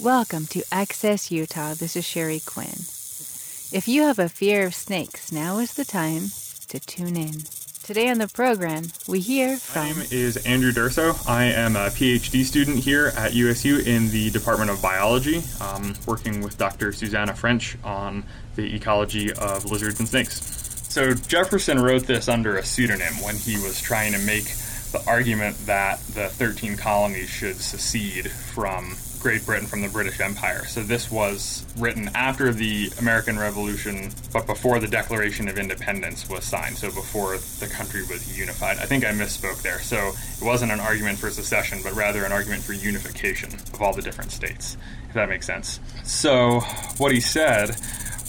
Welcome to Access Utah. This is Sheri Quinn. If you have a fear of snakes, now is the time to tune in. Today on the program, we hear My name is Andrew Durso. I am a PhD student here at USU in the Department of Biology, um, working with Dr. Susannah French on the ecology of lizards and snakes. So Jefferson wrote this under a pseudonym when he was trying to make the argument that the 13 colonies should secede from Great Britain from the British Empire. So this was written after the American Revolution, but before the Declaration of Independence was signed, so before the country was unified. I think I misspoke there. So it wasn't an argument for secession, but rather an argument for unification of all the different states, if that makes sense. So what he said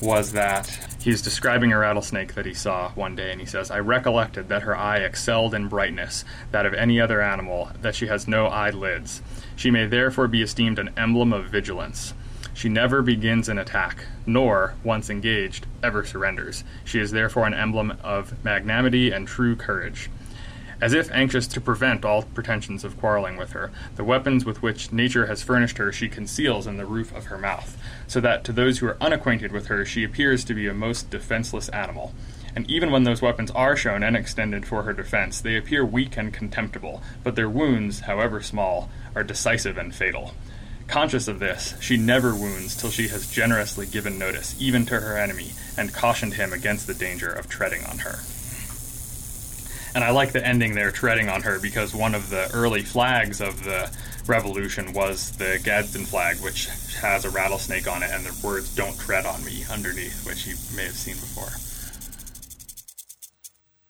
was that he's describing a rattlesnake that he saw one day, and he says, I recollected that her eye excelled in brightness that of any other animal, that she has no eyelids. She may therefore be esteemed an emblem of vigilance. She never begins an attack, nor, once engaged, ever surrenders. She is therefore an emblem of magnanimity and true courage. As if anxious to prevent all pretensions of quarreling with her, the weapons with which nature has furnished her she conceals in the roof of her mouth, so that to those who are unacquainted with her she appears to be a most defenseless animal. And even when those weapons are shown and extended for her defense, they appear weak and contemptible, but their wounds, however small, are decisive and fatal. Conscious of this, she never wounds till she has generously given notice, even to her enemy, and cautioned him against the danger of treading on her. And I like the ending there, treading on her, because one of the early flags of the revolution was the Gadsden flag, which has a rattlesnake on it and the words "Don't tread on me" underneath, which you may have seen before.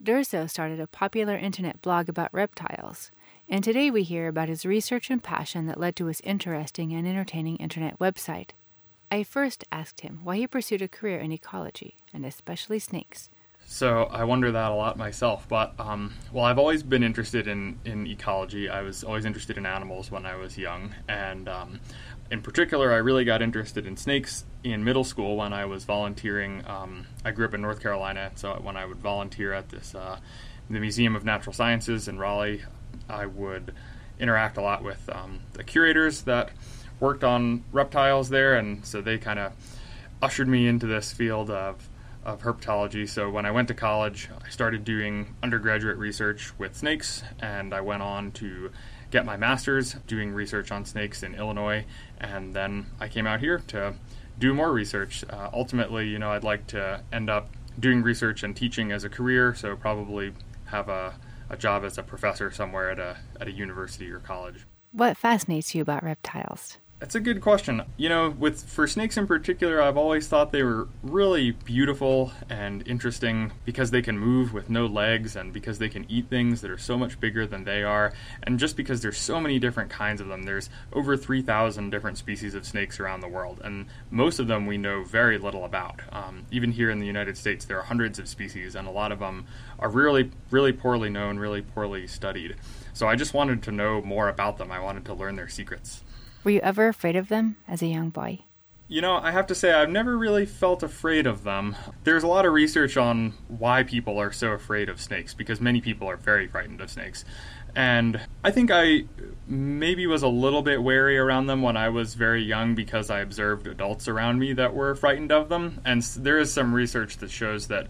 Durso started a popular internet blog about reptiles, and today we hear about his research and passion that led to his interesting and entertaining internet website. I first asked him why he pursued a career in ecology, and especially snakes. So I wonder that a lot myself. But um, well, I've always been interested in in ecology. I was always interested in animals when I was young, and um, in particular, I really got interested in snakes in middle school when I was volunteering. Um, I grew up in North Carolina, so when I would volunteer at this uh, the Museum of Natural Sciences in Raleigh, I would interact a lot with um, the curators that worked on reptiles there, and so they kind of ushered me into this field of of herpetology. So when I went to college, I started doing undergraduate research with snakes, and I went on to get my master's doing research on snakes in Illinois, and then I came out here to do more research. Uh, ultimately, you know, I'd like to end up doing research and teaching as a career, so probably have a, a job as a professor somewhere at a at a university or college. What fascinates you about reptiles? That's a good question. You know, with for snakes in particular, I've always thought they were really beautiful and interesting because they can move with no legs and because they can eat things that are so much bigger than they are and just because there's so many different kinds of them. There's over 3,000 different species of snakes around the world and most of them we know very little about. Um, even here in the United States, there are hundreds of species and a lot of them are really really poorly known, really poorly studied. So I just wanted to know more about them. I wanted to learn their secrets. Were you ever afraid of them as a young boy? You know, I have to say, I've never really felt afraid of them. There's a lot of research on why people are so afraid of snakes, because many people are very frightened of snakes. And I think I maybe was a little bit wary around them when I was very young because I observed adults around me that were frightened of them. And there is some research that shows that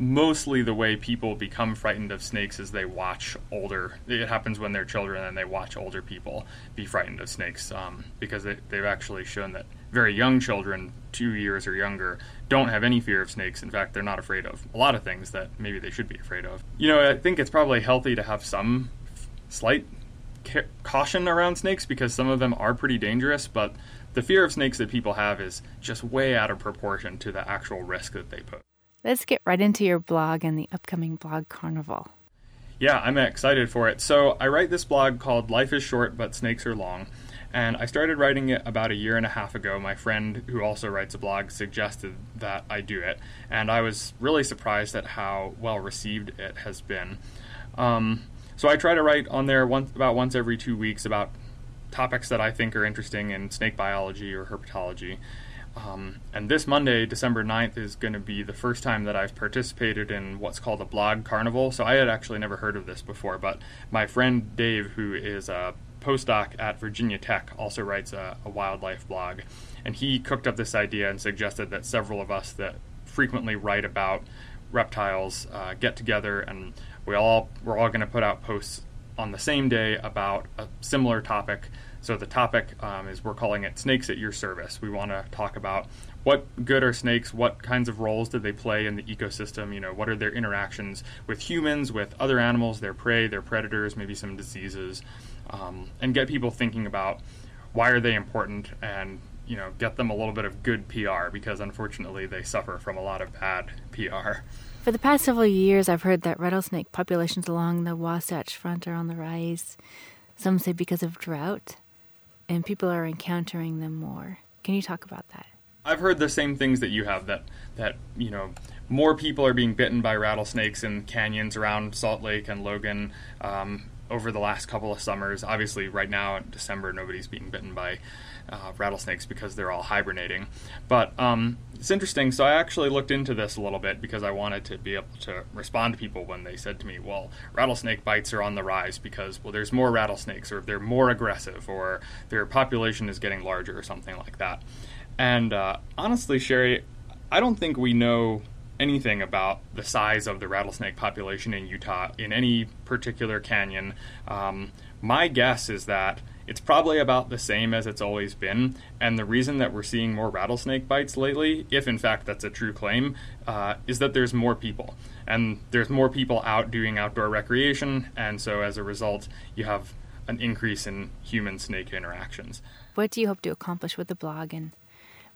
mostly the way people become frightened of snakes is they watch older. It happens when they're children and they watch older people be frightened of snakes um, because they, they've actually shown that very young children, two years or younger, don't have any fear of snakes. In fact, they're not afraid of a lot of things that maybe they should be afraid of. You know, I think it's probably healthy to have some slight ca- caution around snakes because some of them are pretty dangerous, but the fear of snakes that people have is just way out of proportion to the actual risk that they pose. Let's get right into your blog and the upcoming blog carnival. Yeah, I'm excited for it. So, I write this blog called Life is Short but Snakes Are Long. And I started writing it about a year and a half ago. My friend, who also writes a blog, suggested that I do it. And I was really surprised at how well received it has been. Um, so, I try to write on there once, about once every two weeks about topics that I think are interesting in snake biology or herpetology. Um, and this Monday, December 9th, is going to be the first time that I've participated in what's called a blog carnival. So I had actually never heard of this before, but my friend Dave, who is a postdoc at Virginia Tech, also writes a, a wildlife blog. And he cooked up this idea and suggested that several of us that frequently write about reptiles uh, get together and we all we're all going to put out posts on the same day about a similar topic. So the topic um, is we're calling it snakes at your service. We want to talk about what good are snakes, what kinds of roles do they play in the ecosystem, you know, what are their interactions with humans, with other animals, their prey, their predators, maybe some diseases, um, and get people thinking about why are they important and you know get them a little bit of good PR because unfortunately they suffer from a lot of bad PR. For the past several years, I've heard that rattlesnake populations along the Wasatch Front are on the rise. Some say because of drought, and people are encountering them more. Can you talk about that? I've heard the same things that you have that that you know more people are being bitten by rattlesnakes in canyons around Salt Lake and Logan um, over the last couple of summers. Obviously, right now in December, nobody's being bitten by uh, rattlesnakes because they're all hibernating. But um, it's interesting. So I actually looked into this a little bit because I wanted to be able to respond to people when they said to me, "Well, rattlesnake bites are on the rise because well, there's more rattlesnakes, or they're more aggressive, or their population is getting larger, or something like that." And uh, honestly, Sheri, I don't think we know anything about the size of the rattlesnake population in Utah in any particular canyon. Um, my guess is that it's probably about the same as it's always been. And the reason that we're seeing more rattlesnake bites lately, if in fact that's a true claim, uh, is that there's more people. And there's more people out doing outdoor recreation. And so as a result, you have an increase in human snake interactions. What do you hope to accomplish with the blog and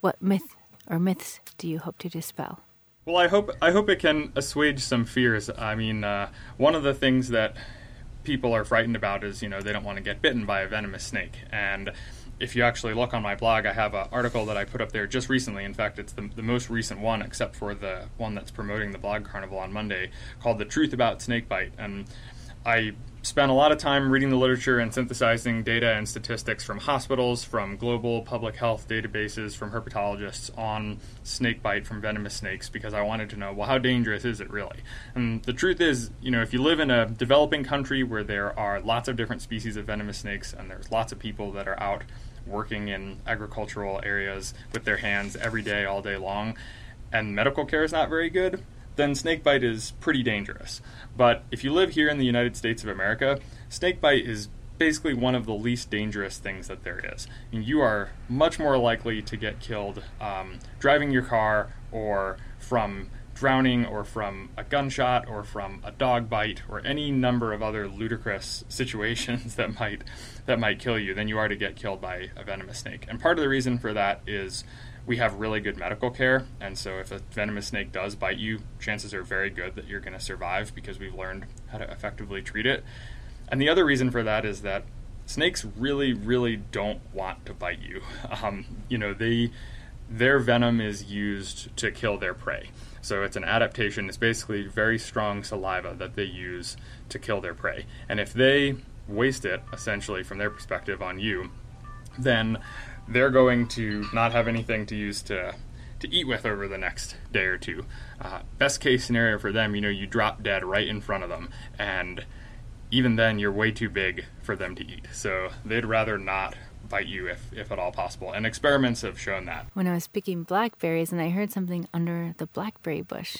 what myth or myths do you hope to dispel? Well, I hope I hope it can assuage some fears. I mean, uh, one of the things that people are frightened about is you know they don't want to get bitten by a venomous snake, and if you actually look on my blog, I have an article that I put up there just recently. In fact, it's the, the most recent one, except for the one that's promoting the blog carnival on Monday, called "The Truth About Snakebite." And I spent a lot of time reading the literature and synthesizing data and statistics from hospitals, from global public health databases, from herpetologists on snake bite from venomous snakes because I wanted to know, well, how dangerous is it really? And the truth is, you know, if you live in a developing country where there are lots of different species of venomous snakes and there's lots of people that are out working in agricultural areas with their hands every day, all day long, and medical care is not very good, then snakebite is pretty dangerous. But if you live here in the United States of America, snakebite is basically one of the least dangerous things that there is. And you are much more likely to get killed um, driving your car or from drowning or from a gunshot or from a dog bite or any number of other ludicrous situations that might that might kill you than you are to get killed by a venomous snake. And part of the reason for that is we have really good medical care, and so if a venomous snake does bite you, chances are very good that you're going to survive because we've learned how to effectively treat it. And the other reason for that is that snakes really, really don't want to bite you. Um, you know, they their venom is used to kill their prey. So it's an adaptation. It's basically very strong saliva that they use to kill their prey. And if they waste it, essentially from their perspective on you, then they're going to not have anything to use to to eat with over the next day or two. Uh, best case scenario for them, you know, you drop dead right in front of them, and even then, you're way too big for them to eat. So they'd rather not bite you if, if at all possible. And experiments have shown that. When I was picking blackberries and I heard something under the blackberry bush,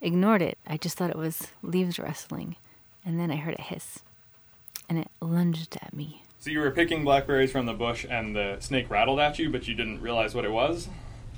ignored it. I just thought it was leaves rustling. And then I heard a hiss, and it lunged at me. So you were picking blackberries from the bush and the snake rattled at you, but you didn't realize what it was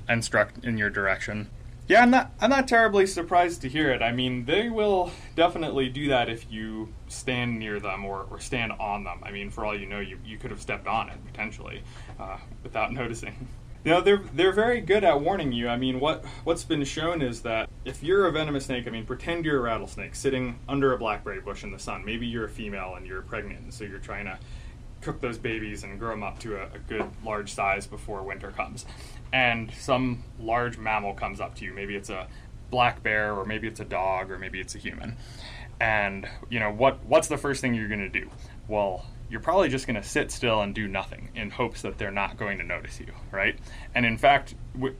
and struck in your direction. Yeah, I'm not I'm not terribly surprised to hear it. I mean, they will definitely do that if you stand near them or, or stand on them. I mean, for all you know, you, you could have stepped on it potentially uh, without noticing. You know, they're they're very good at warning you. I mean, what what's been shown is that if you're a venomous snake, I mean, pretend you're a rattlesnake sitting under a blackberry bush in the sun. Maybe you're a female and you're pregnant, and so you're trying to cook those babies and grow them up to a, a, good large size before winter comes. And some large mammal comes up to you. Maybe it's a black bear, or maybe it's a dog, or maybe it's a human. And you know what? What's the first thing you're going to do? Well, you're probably just going to sit still and do nothing in hopes that they're not going to notice you, right? And in fact,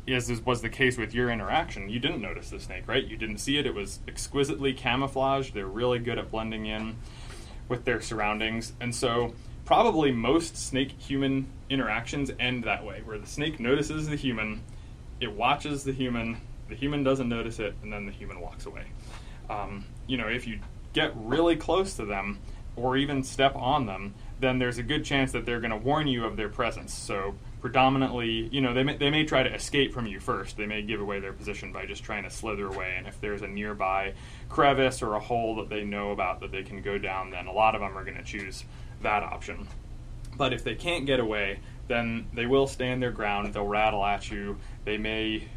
as was the case with your interaction, you didn't notice the snake, right? You didn't see it. It was exquisitely camouflaged. They're really good at blending in with their surroundings, and so probably most snake human interactions end that way, where the snake notices the human, it watches the human, the human doesn't notice it, and then the human walks away. Um, you know, if you get really close to them or even step on them, then there's a good chance that they're going to warn you of their presence. So predominantly, you know, they may, they may try to escape from you first. They may give away their position by just trying to slither away. And if there's a nearby crevice or a hole that they know about that they can go down, then a lot of them are going to choose that option. But if they can't get away, then they will stand their ground. They'll rattle at you. They may,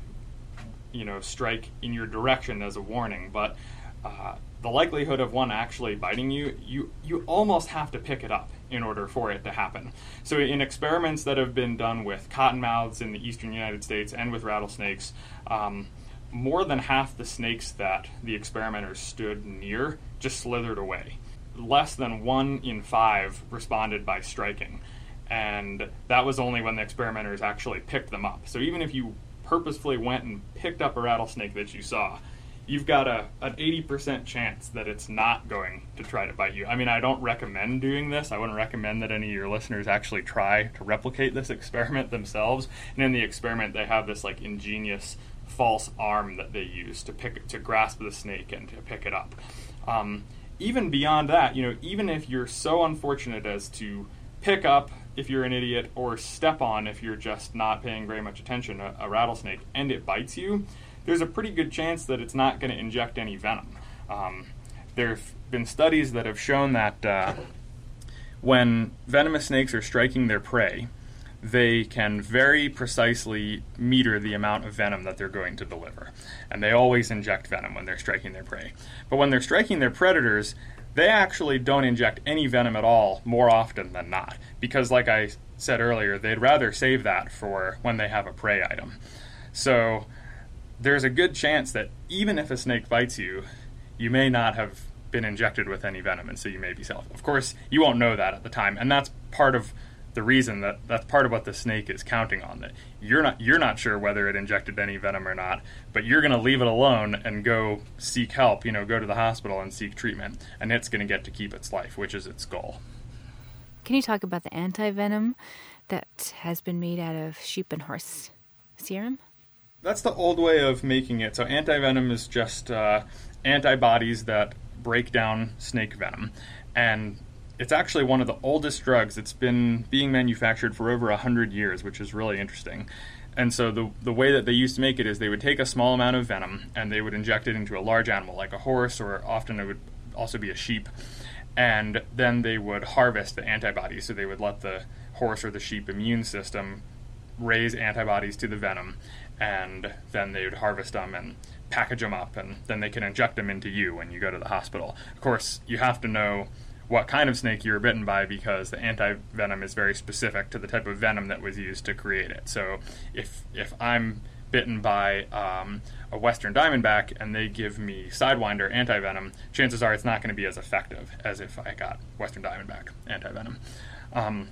you know, strike in your direction as a warning. But uh, the likelihood of one actually biting you, you you almost have to pick it up in order for it to happen. So in experiments that have been done with cottonmouths in the eastern United States and with rattlesnakes, um, more than half the snakes that the experimenters stood near just slithered away. Less than one in five responded by striking, and that was only when the experimenters actually picked them up. So even if you purposefully went and picked up a rattlesnake that you saw, you've got a an 80% chance that it's not going to try to bite you. I mean, I don't recommend doing this. I wouldn't recommend that any of your listeners actually try to replicate this experiment themselves. And in the experiment, they have this like ingenious false arm that they use to pick to grasp the snake and to pick it up. Um, even beyond that, you know, even if you're so unfortunate as to pick up if you're an idiot or step on if you're just not paying very much attention a, a rattlesnake and it bites you there's a pretty good chance that it's not going to inject any venom. Um, there have been studies that have shown that uh, when venomous snakes are striking their prey, they can very precisely meter the amount of venom that they're going to deliver. And they always inject venom when they're striking their prey. But when they're striking their predators, they actually don't inject any venom at all more often than not. Because, like I said earlier, they'd rather save that for when they have a prey item. So, there's a good chance that even if a snake bites you, you may not have been injected with any venom, and so you may be safe. Of course, you won't know that at the time, and that's part of the reason that that's part of what the snake is counting on. That you're not you're not sure whether it injected any venom or not, but you're going to leave it alone and go seek help. You know, go to the hospital and seek treatment, and it's going to get to keep its life, which is its goal. Can you talk about the anti venom that has been made out of sheep and horse serum? That's the old way of making it. So anti-venom is just uh, antibodies that break down snake venom, and it's actually one of the oldest drugs. It's been being manufactured for over hundred years, which is really interesting. And so the the way that they used to make it is they would take a small amount of venom and they would inject it into a large animal, like a horse, or often it would also be a sheep, and then they would harvest the antibodies. So they would let the horse or the sheep immune system raise antibodies to the venom, and then they would harvest them and package them up, and then they can inject them into you when you go to the hospital. Of course, you have to know what kind of snake you were bitten by because the anti-venom is very specific to the type of venom that was used to create it. So if if I'm bitten by um, a western diamondback and they give me sidewinder anti-venom, chances are it's not going to be as effective as if I got western diamondback anti-venom. Um,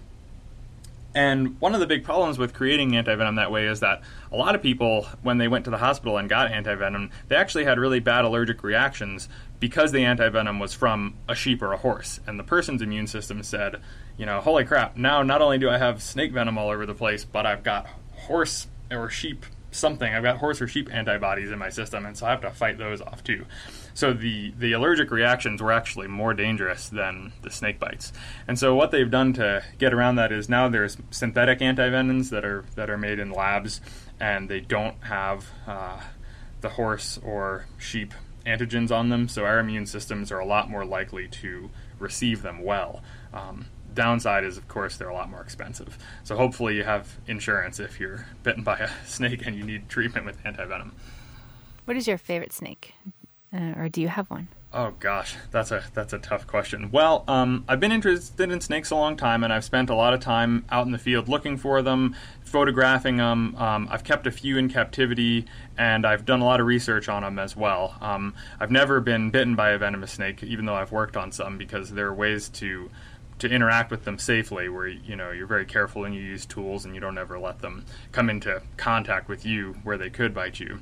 and one of the big problems with creating antivenom that way is that a lot of people, when they went to the hospital and got antivenom, they actually had really bad allergic reactions because the antivenom was from a sheep or a horse. And the person's immune system said, you know, holy crap, now not only do I have snake venom all over the place, but I've got horse or sheep something. I've got horse or sheep antibodies in my system, and so I have to fight those off too. So the, the allergic reactions were actually more dangerous than the snake bites. And so what they've done to get around that is now there's synthetic antivenoms that are that are made in labs, and they don't have uh, the horse or sheep antigens on them. So our immune systems are a lot more likely to receive them well. Um, downside is, of course, they're a lot more expensive. So hopefully you have insurance if you're bitten by a snake and you need treatment with antivenom. What is your favorite snake? uh, or do you have one? Oh gosh, that's a that's a tough question. Well, um, I've been interested in snakes a long time, and I've spent a lot of time out in the field looking for them, photographing them. Um, I've kept a few in captivity, and I've done a lot of research on them as well. Um, I've never been bitten by a venomous snake, even though I've worked on some, because there are ways to to interact with them safely, where you know you're very careful and you use tools and you don't ever let them come into contact with you where they could bite you.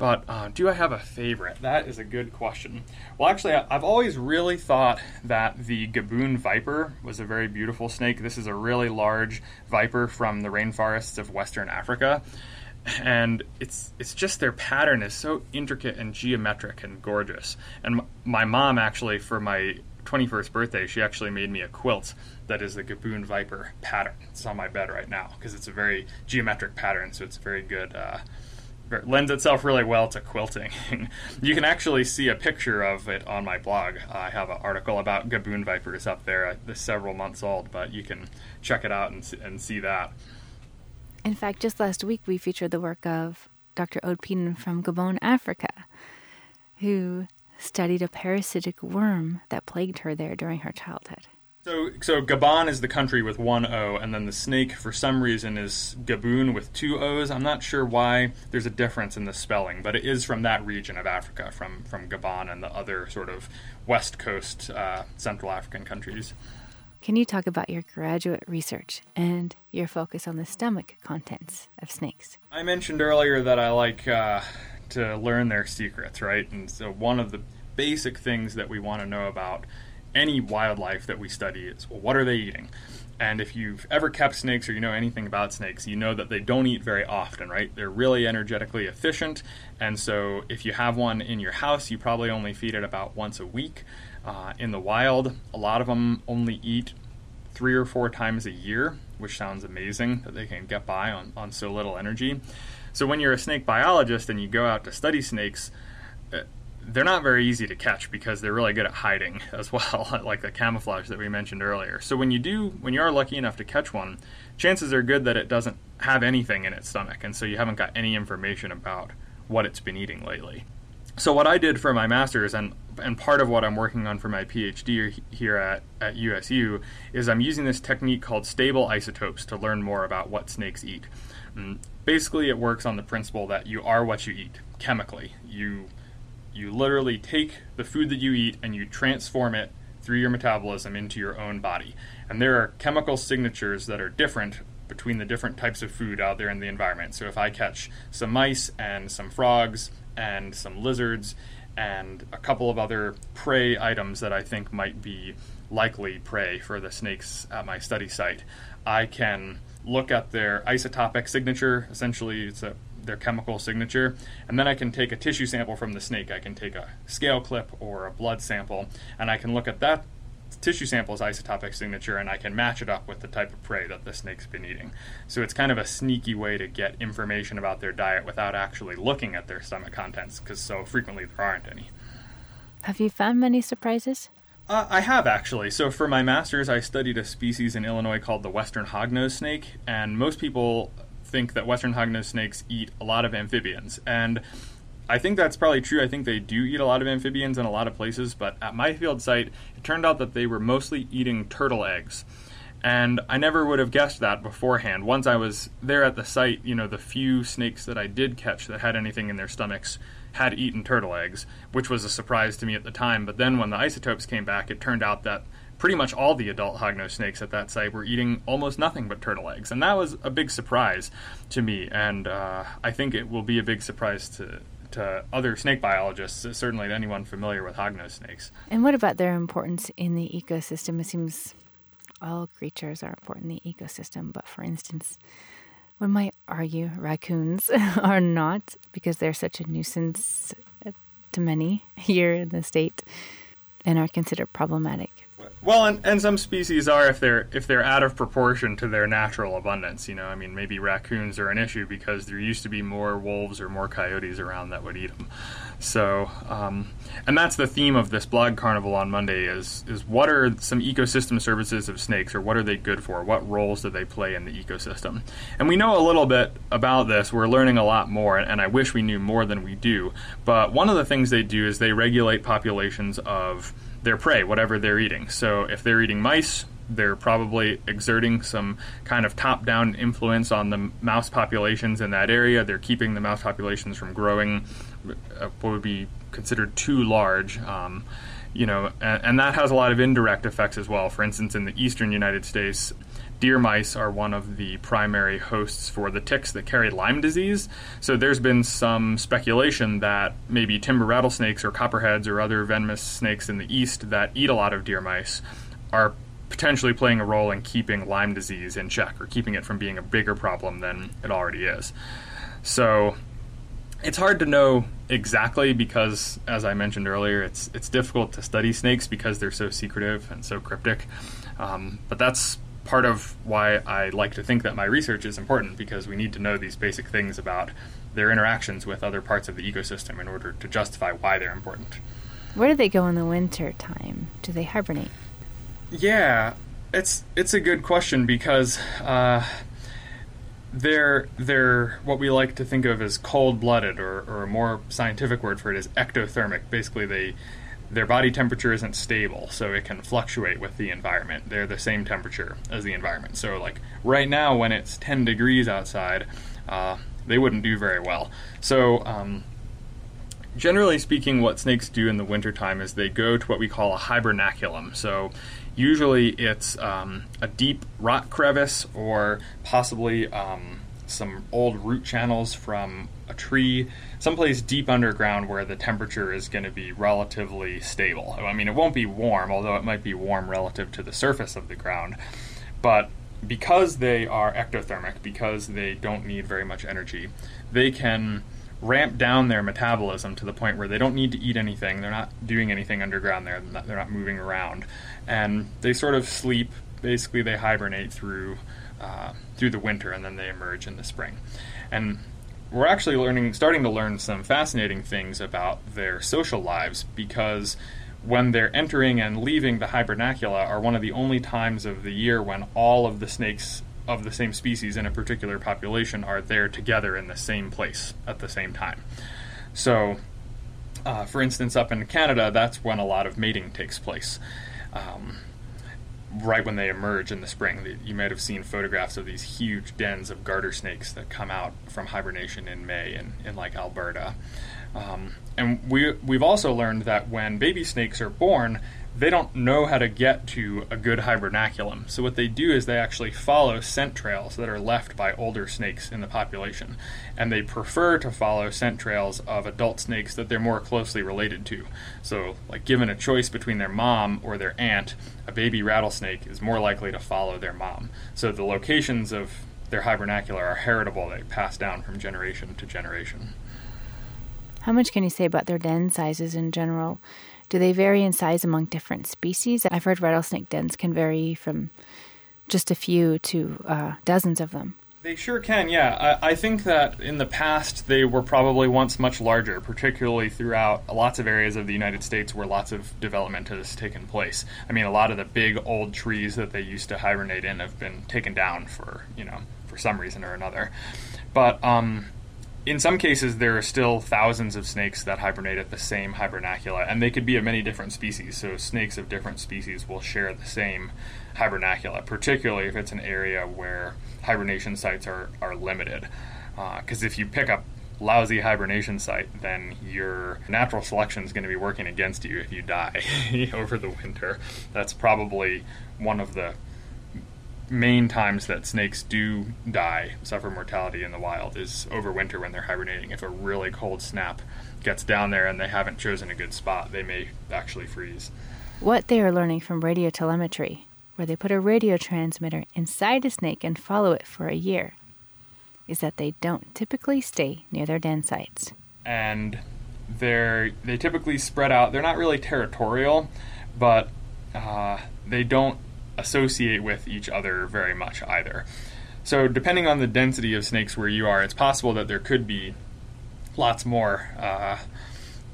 But uh, do I have a favorite? That is a good question. Well, actually, I've always really thought that the Gaboon viper was a very beautiful snake. This is a really large viper from the rainforests of Western Africa and it's it's just their pattern is so intricate and geometric and gorgeous. And my mom actually for my 21st birthday, she actually made me a quilt that is the Gaboon Viper pattern. It's on my bed right now because it's a very geometric pattern, so it's very good. Uh, lends itself really well to quilting. you can actually see a picture of it on my blog. I have an article about Gaboon Vipers up there. Uh, several months old, but you can check it out and, and see that. In fact, just last week we featured the work of Dr. Aude Peden from Gabon, Africa, who studied a parasitic worm that plagued her there during her childhood. So, so Gabon is the country with one O, and then the snake, for some reason, is Gaboon with two O's. I'm not sure why there's a difference in the spelling, but it is from that region of Africa, from from Gabon and the other sort of west coast uh, Central African countries. Can you talk about your graduate research and your focus on the stomach contents of snakes? I mentioned earlier that I like uh, to learn their secrets, right? And so one of the basic things that we want to know about any wildlife that we study is well, what are they eating? And if you've ever kept snakes or you know anything about snakes, you know that they don't eat very often, right? They're really energetically efficient. And so if you have one in your house, you probably only feed it about once a week. Uh, in the wild, a lot of them only eat three or four times a year, which sounds amazing that they can get by on, on so little energy. So, when you're a snake biologist and you go out to study snakes, uh, they're not very easy to catch because they're really good at hiding as well, like the camouflage that we mentioned earlier. So, when you do, when you are lucky enough to catch one, chances are good that it doesn't have anything in its stomach, and so you haven't got any information about what it's been eating lately. So, what I did for my master's, and and part of what I'm working on for my PhD here at, at USU is I'm using this technique called stable isotopes to learn more about what snakes eat. And mm, basically, it works on the principle that you are what you eat chemically. You you literally take the food that you eat and you transform it through your metabolism into your own body. And there are chemical signatures that are different between the different types of food out there in the environment. So if I catch some mice and some frogs and some lizards and a couple of other prey items that I think might be likely prey for the snakes at my study site. I can look at their isotopic signature, essentially, it's a, their chemical signature, and then I can take a tissue sample from the snake. I can take a scale clip or a blood sample, and I can look at that tissue sample's isotopic signature and I can match it up with the type of prey that the snake's been eating. So it's kind of a sneaky way to get information about their diet without actually looking at their stomach contents because so frequently there aren't any. Have you found many surprises? Uh, I have actually. So for my master's, I studied a species in Illinois called the western hognose snake, and most people think that western hognose snakes eat a lot of amphibians. And I think that's probably true. I think they do eat a lot of amphibians in a lot of places, but at my field site, it turned out that they were mostly eating turtle eggs. And I never would have guessed that beforehand. Once I was there at the site, you know, the few snakes that I did catch that had anything in their stomachs had eaten turtle eggs, which was a surprise to me at the time. But then when the isotopes came back, it turned out that pretty much all the adult hognose snakes at that site were eating almost nothing but turtle eggs. And that was a big surprise to me. And uh, I think it will be a big surprise to, to other snake biologists, certainly to anyone familiar with hognose snakes. And what about their importance in the ecosystem? It seems all creatures are important in the ecosystem, but for instance, one might argue raccoons are not because they're such a nuisance to many here in the state and are considered problematic. Well, and, and some species are if they're if they're out of proportion to their natural abundance. You know, I mean, maybe raccoons are an issue because there used to be more wolves or more coyotes around that would eat them. So, um, and that's the theme of this blog carnival on Monday is is what are some ecosystem services of snakes, or what are they good for? What roles do they play in the ecosystem? And we know a little bit about this. We're learning a lot more, and I wish we knew more than we do. But one of the things they do is they regulate populations of their prey, whatever they're eating. So if they're eating mice, they're probably exerting some kind of top down influence on the mouse populations in that area. They're keeping the mouse populations from growing uh, what would be considered too large. Um, you know, and, and that has a lot of indirect effects as well. For instance, in the eastern United States, deer mice are one of the primary hosts for the ticks that carry Lyme disease. So there's been some speculation that maybe timber rattlesnakes or copperheads or other venomous snakes in the east that eat a lot of deer mice are potentially playing a role in keeping Lyme disease in check or keeping it from being a bigger problem than it already is. So it's hard to know exactly because, as I mentioned earlier, it's it's difficult to study snakes because they're so secretive and so cryptic. Um, but that's part of why I like to think that my research is important because we need to know these basic things about their interactions with other parts of the ecosystem in order to justify why they're important. Where do they go in the winter time? Do they hibernate? Yeah, it's it's a good question because uh, they're they're what we like to think of as cold blooded, or, or a more scientific word for it is ectothermic. Basically, they their body temperature isn't stable, so it can fluctuate with the environment. They're the same temperature as the environment. So, like right now, when it's 10 degrees outside, uh, they wouldn't do very well. So, um, generally speaking, what snakes do in the wintertime is they go to what we call a hibernaculum. So, usually it's um, a deep rock crevice or possibly um, some old root channels from a tree, someplace deep underground where the temperature is going to be relatively stable. I mean, it won't be warm, although it might be warm relative to the surface of the ground. But because they are ectothermic, because they don't need very much energy, they can ramp down their metabolism to the point where they don't need to eat anything. They're not doing anything underground there. They're not, moving around, and they sort of sleep. Basically, they hibernate through uh, through the winter, and then they emerge in the spring. And we're actually learning, starting to learn some fascinating things about their social lives because when they're entering and leaving the hibernacula are one of the only times of the year when all of the snakes of the same species in a particular population are there together in the same place at the same time. So, uh, for instance, up in Canada, that's when a lot of mating takes place. Um, right when they emerge in the spring. You might have seen photographs of these huge dens of garter snakes that come out from hibernation in May in, in like Alberta. Um, and we, we've also learned that when baby snakes are born, they don't know how to get to a good hibernaculum. So what they do is they actually follow scent trails that are left by older snakes in the population, and they prefer to follow scent trails of adult snakes that they're more closely related to. So, like given a choice between their mom or their aunt, a baby rattlesnake is more likely to follow their mom. So the locations of their hibernacula are heritable; they pass down from generation to generation. How much can you say about their den sizes in general? Do they vary in size among different species? I've heard rattlesnake dens can vary from just a few to uh, dozens of them. They sure can, yeah. I, I, think that in the past they were probably once much larger, particularly throughout lots of areas of the United States where lots of development has taken place. I mean, a lot of the big old trees that they used to hibernate in have been taken down for, you know, for some reason or another. But um, in some cases, there are still thousands of snakes that hibernate at the same hibernacula, and they could be of many different species. So, snakes of different species will share the same hibernacula, particularly if it's an area where hibernation sites are, are limited. Because uh, if you pick up lousy hibernation site, then your natural selection is going to be working against you if you die over the winter. That's probably one of the main times that snakes do die, suffer mortality in the wild, is over winter when they're hibernating. If a really cold snap gets down there and they haven't chosen a good spot, they may actually freeze. What they are learning from radio telemetry, where they put a radio transmitter inside a snake and follow it for a year, is that they don't typically stay near their den sites. And they're they typically spread out. They're not really territorial, but uh, they don't associate with each other very much either. So, depending on the density of snakes where you are, it's possible that there could be lots more uh,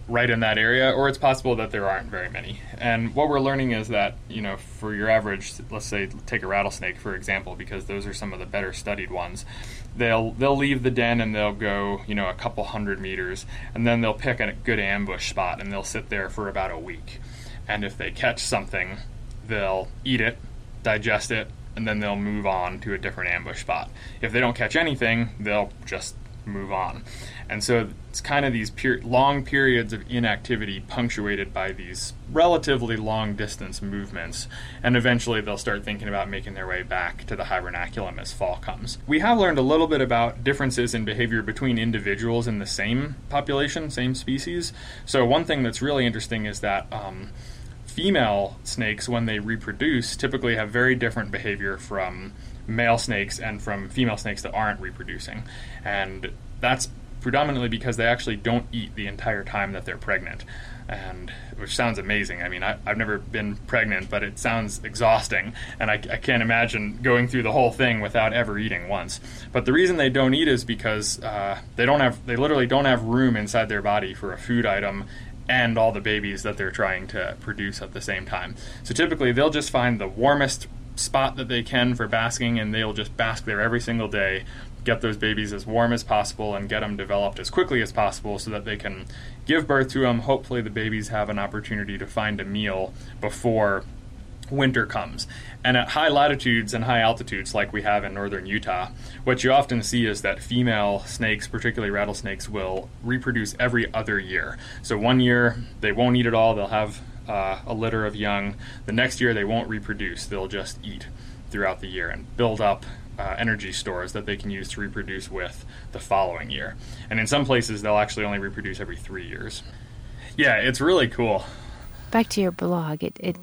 right in that area, or it's possible that there aren't very many. And what we're learning is that, you know, for your average, let's say, take a rattlesnake for example, because those are some of the better studied ones. They'll they'll leave the den and they'll go, you know, a couple hundred meters, and then they'll pick a good ambush spot and they'll sit there for about a week. And if they catch something, they'll eat it digest it, and then they'll move on to a different ambush spot. If they don't catch anything, they'll just move on. And so it's kind of these per- long periods of inactivity punctuated by these relatively long distance movements. And eventually they'll start thinking about making their way back to the hibernaculum as fall comes. We have learned a little bit about differences in behavior between individuals in the same population, same species. So, one thing that's really interesting is that. Um, female snakes, when they reproduce, typically have very different behavior from male snakes and from female snakes that aren't reproducing. And that's predominantly because they actually don't eat the entire time that they're pregnant. And which sounds amazing. I mean, I, have never been pregnant, but it sounds exhausting, and I, I, can't imagine going through the whole thing without ever eating once. But the reason they don't eat is because uh, they don't have, they literally don't have room inside their body for a food item and all the babies that they're trying to produce at the same time. So typically, they'll just find the warmest spot that they can for basking, and they'll just bask there every single day, get those babies as warm as possible, and get them developed as quickly as possible so that they can give birth to them. Hopefully, the babies have an opportunity to find a meal before winter comes. And at high latitudes and high altitudes, like we have in northern Utah, what you often see is that female snakes, particularly rattlesnakes, will reproduce every other year. So one year they won't eat at all, they'll have uh, a litter of young. The next year, they won't reproduce, they'll just eat throughout the year and build up uh, energy stores that they can use to reproduce with the following year. And in some places, they'll actually only reproduce every three years. Yeah, it's really cool. Back to your blog, it, it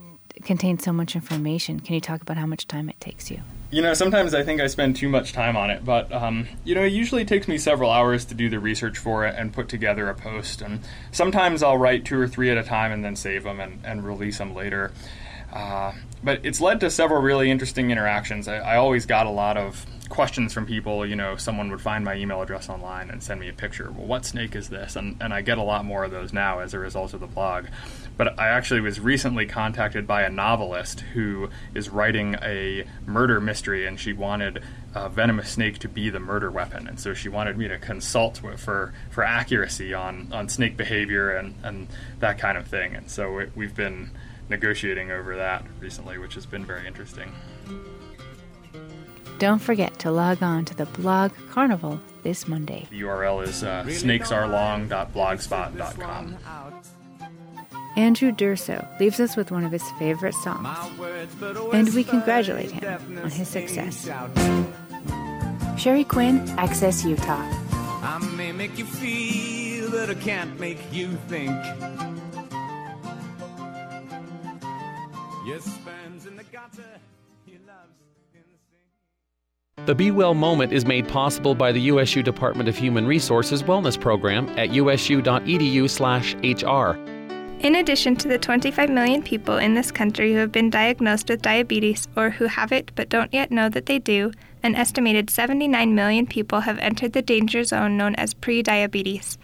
contains so much information. Can you talk about how much time it takes you? You know, sometimes I think I spend too much time on it, but um, you know, it usually takes me several hours to do the research for it and put together a post. And sometimes I'll write two or three at a time and then save them and, and release them later. Uh, but it's led to several really interesting interactions. I, I, always got a lot of questions from people. You know, someone would find my email address online and send me a picture. Well, what snake is this? And, and I get a lot more of those now as a result of the blog. But I actually was recently contacted by a novelist who is writing a murder mystery, and she wanted a venomous snake to be the murder weapon. And so she wanted me to consult for for accuracy on, on snake behavior and, and that kind of thing. And so it, we've been negotiating over that recently, which has been very interesting. Don't forget to log on to the blog Carnival this Monday. The URL is uh, snakesarelong.blogspot.com. Andrew Durso leaves us with one of his favorite songs, and we congratulate him on his success. Sheri Quinn, Access Utah. I may make you feel, but I can't make you think. Yes, The Be Well moment is made possible by the USU Department of Human Resources Wellness Program at usu.edu/hr. In addition to the 25 million people in this country who have been diagnosed with diabetes or who have it but don't yet know that they do, an estimated 79 million people have entered the danger zone known as prediabetes.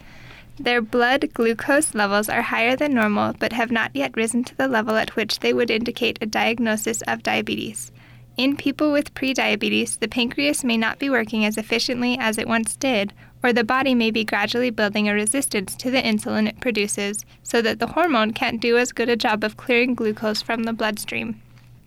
Their blood glucose levels are higher than normal but have not yet risen to the level at which they would indicate a diagnosis of diabetes. In people with prediabetes, the pancreas may not be working as efficiently as it once did, or the body may be gradually building a resistance to the insulin it produces, so that the hormone can't do as good a job of clearing glucose from the bloodstream.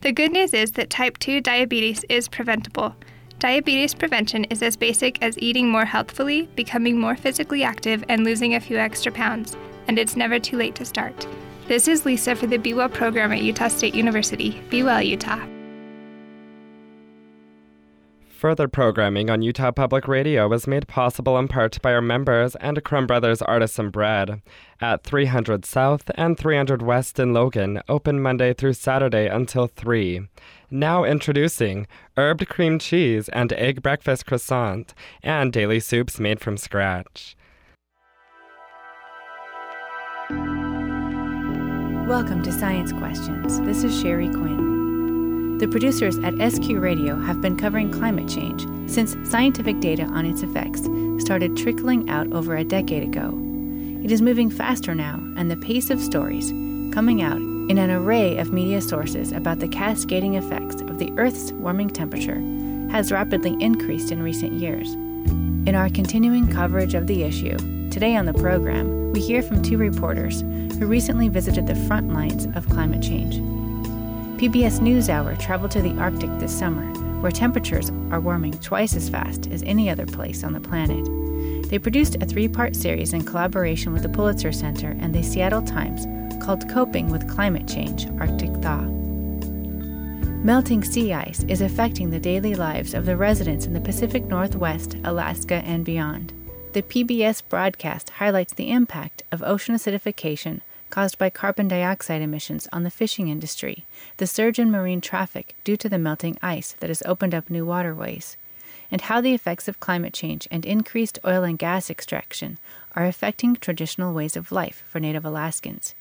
The good news is that type 2 diabetes is preventable. Diabetes prevention is as basic as eating more healthfully, becoming more physically active, and losing a few extra pounds, and it's never too late to start. This is Lisa for the Be Well program at Utah State University. Be Well, Utah. Further programming on Utah Public Radio was made possible in part by our members and Crumb Brothers Artisan Bread at 300 South and 300 West in Logan, open Monday through Saturday until 3. Now introducing herbed cream cheese and egg breakfast croissant and daily soups made from scratch. Welcome to Science Questions. This is Sheri Quinn. The producers at SQ Radio have been covering climate change since scientific data on its effects started trickling out over a decade ago. It is moving faster now, and the pace of stories coming out in an array of media sources about the cascading effects of the Earth's warming temperature has rapidly increased in recent years. In our continuing coverage of the issue, today on the program, we hear from two reporters who recently visited the front lines of climate change. PBS NewsHour traveled to the Arctic this summer, where temperatures are warming twice as fast as any other place on the planet. They produced a three part series in collaboration with the Pulitzer Center and the Seattle Times called Coping with Climate Change Arctic Thaw. Melting sea ice is affecting the daily lives of the residents in the Pacific Northwest, Alaska, and beyond. The PBS broadcast highlights the impact of ocean acidification caused by carbon dioxide emissions on the fishing industry, the surge in marine traffic due to the melting ice that has opened up new waterways, and how the effects of climate change and increased oil and gas extraction are affecting traditional ways of life for Native Alaskans.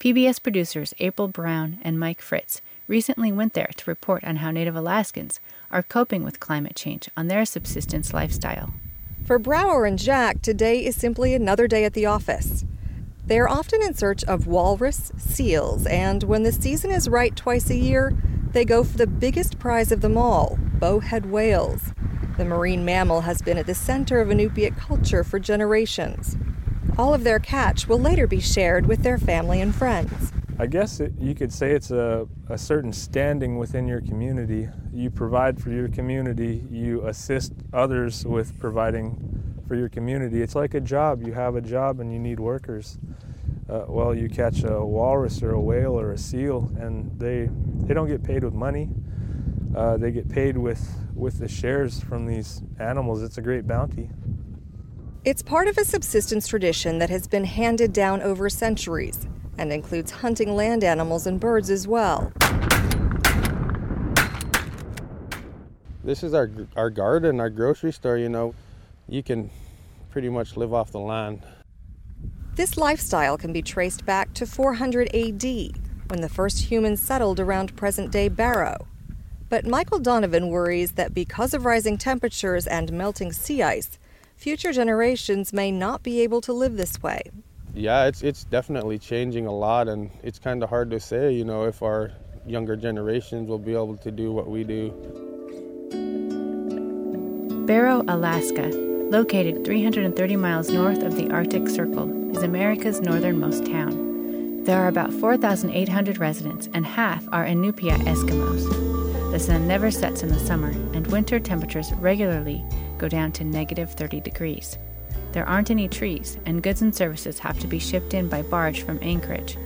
PBS producers April Brown and Mike Fritz recently went there to report on how Native Alaskans are coping with climate change on their subsistence lifestyle. For Brower and Jack, today is simply another day at the office. They are often in search of walrus, seals, and when the season is right twice a year, they go for the biggest prize of them all bowhead whales. The marine mammal has been at the center of Inupiat culture for generations. All of their catch will later be shared with their family and friends. I guess it, you could say it's a, a certain standing within your community. You provide for your community, you assist others with providing for your community. It's like a job. You have a job and you need workers. Uh, well, you catch a walrus or a whale or a seal, and they they don't get paid with money. Uh, they get paid with with the shares from these animals. It's a great bounty. It's part of a subsistence tradition that has been handed down over centuries and includes hunting land animals and birds as well. This is our our garden, our grocery store. You know, you can pretty much live off the land. This lifestyle can be traced back to 400 AD, when the first humans settled around present day Barrow. But Michael Donovan worries that because of rising temperatures and melting sea ice, future generations may not be able to live this way. Yeah, it's it's definitely changing a lot and it's kind of hard to say, you know, if our younger generations will be able to do what we do. Barrow, Alaska Located 330 miles north of the Arctic Circle, is America's northernmost town. There are about 4,800 residents, and half are Inupiat Eskimos. The sun never sets in the summer, and winter temperatures regularly go down to negative 30 degrees. There aren't any trees, and goods and services have to be shipped in by barge from Anchorage.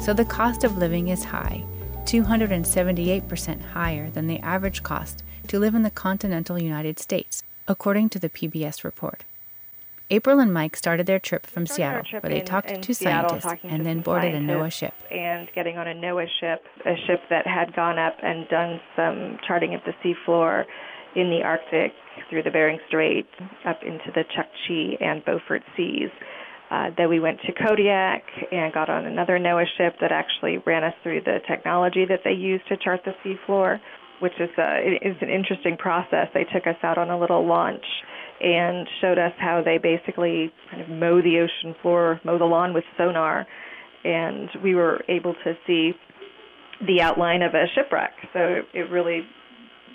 So the cost of living is high, 278% higher than the average cost to live in the continental United States, according to the PBS report. April and Mike started their trip from Seattle, where they in, talked in to Seattle, scientists to and then boarded a NOAA ship. And getting on a NOAA ship, a ship that had gone up and done some charting of the seafloor in the Arctic through the Bering Strait up into the Chukchi and Beaufort Seas. Uh, then we went to Kodiak and got on another NOAA ship that actually ran us through the technology that they use to chart the seafloor which is a, is an interesting process. They took us out on a little launch and showed us how they basically kind of mow the ocean floor, mow the lawn with sonar, and we were able to see the outline of a shipwreck. So it really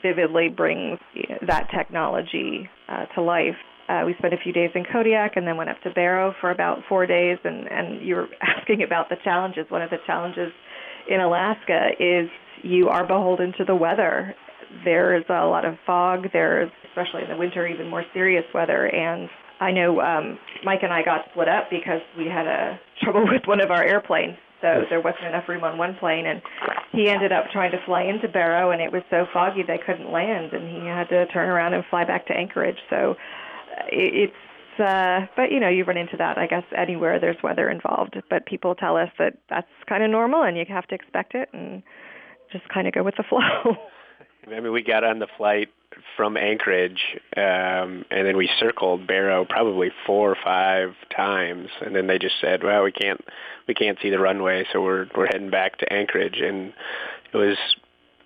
vividly brings that technology uh, to life. Uh, we spent a few days in Kodiak and then went up to Barrow for about four days. And, and you were asking about the challenges. One of the challenges in Alaska is you are beholden to the weather. There's a lot of fog. There's, especially in the winter, even more serious weather. And I know um, Mike and I got split up because we had a trouble with one of our airplanes. So there wasn't enough room on one plane, and he ended up trying to fly into Barrow, and it was so foggy they couldn't land, and he had to turn around and fly back to Anchorage. So uh, it's uh, but you know, you run into that, I guess, anywhere there's weather involved. But people tell us that that's kind of normal, and you have to expect it, and just kind of go with the flow. I mean, we got on the flight from Anchorage, um, and then we circled Barrow probably four or five times, and then they just said, "Well, we can't, we can't see the runway, so we're we're heading back to Anchorage." And it was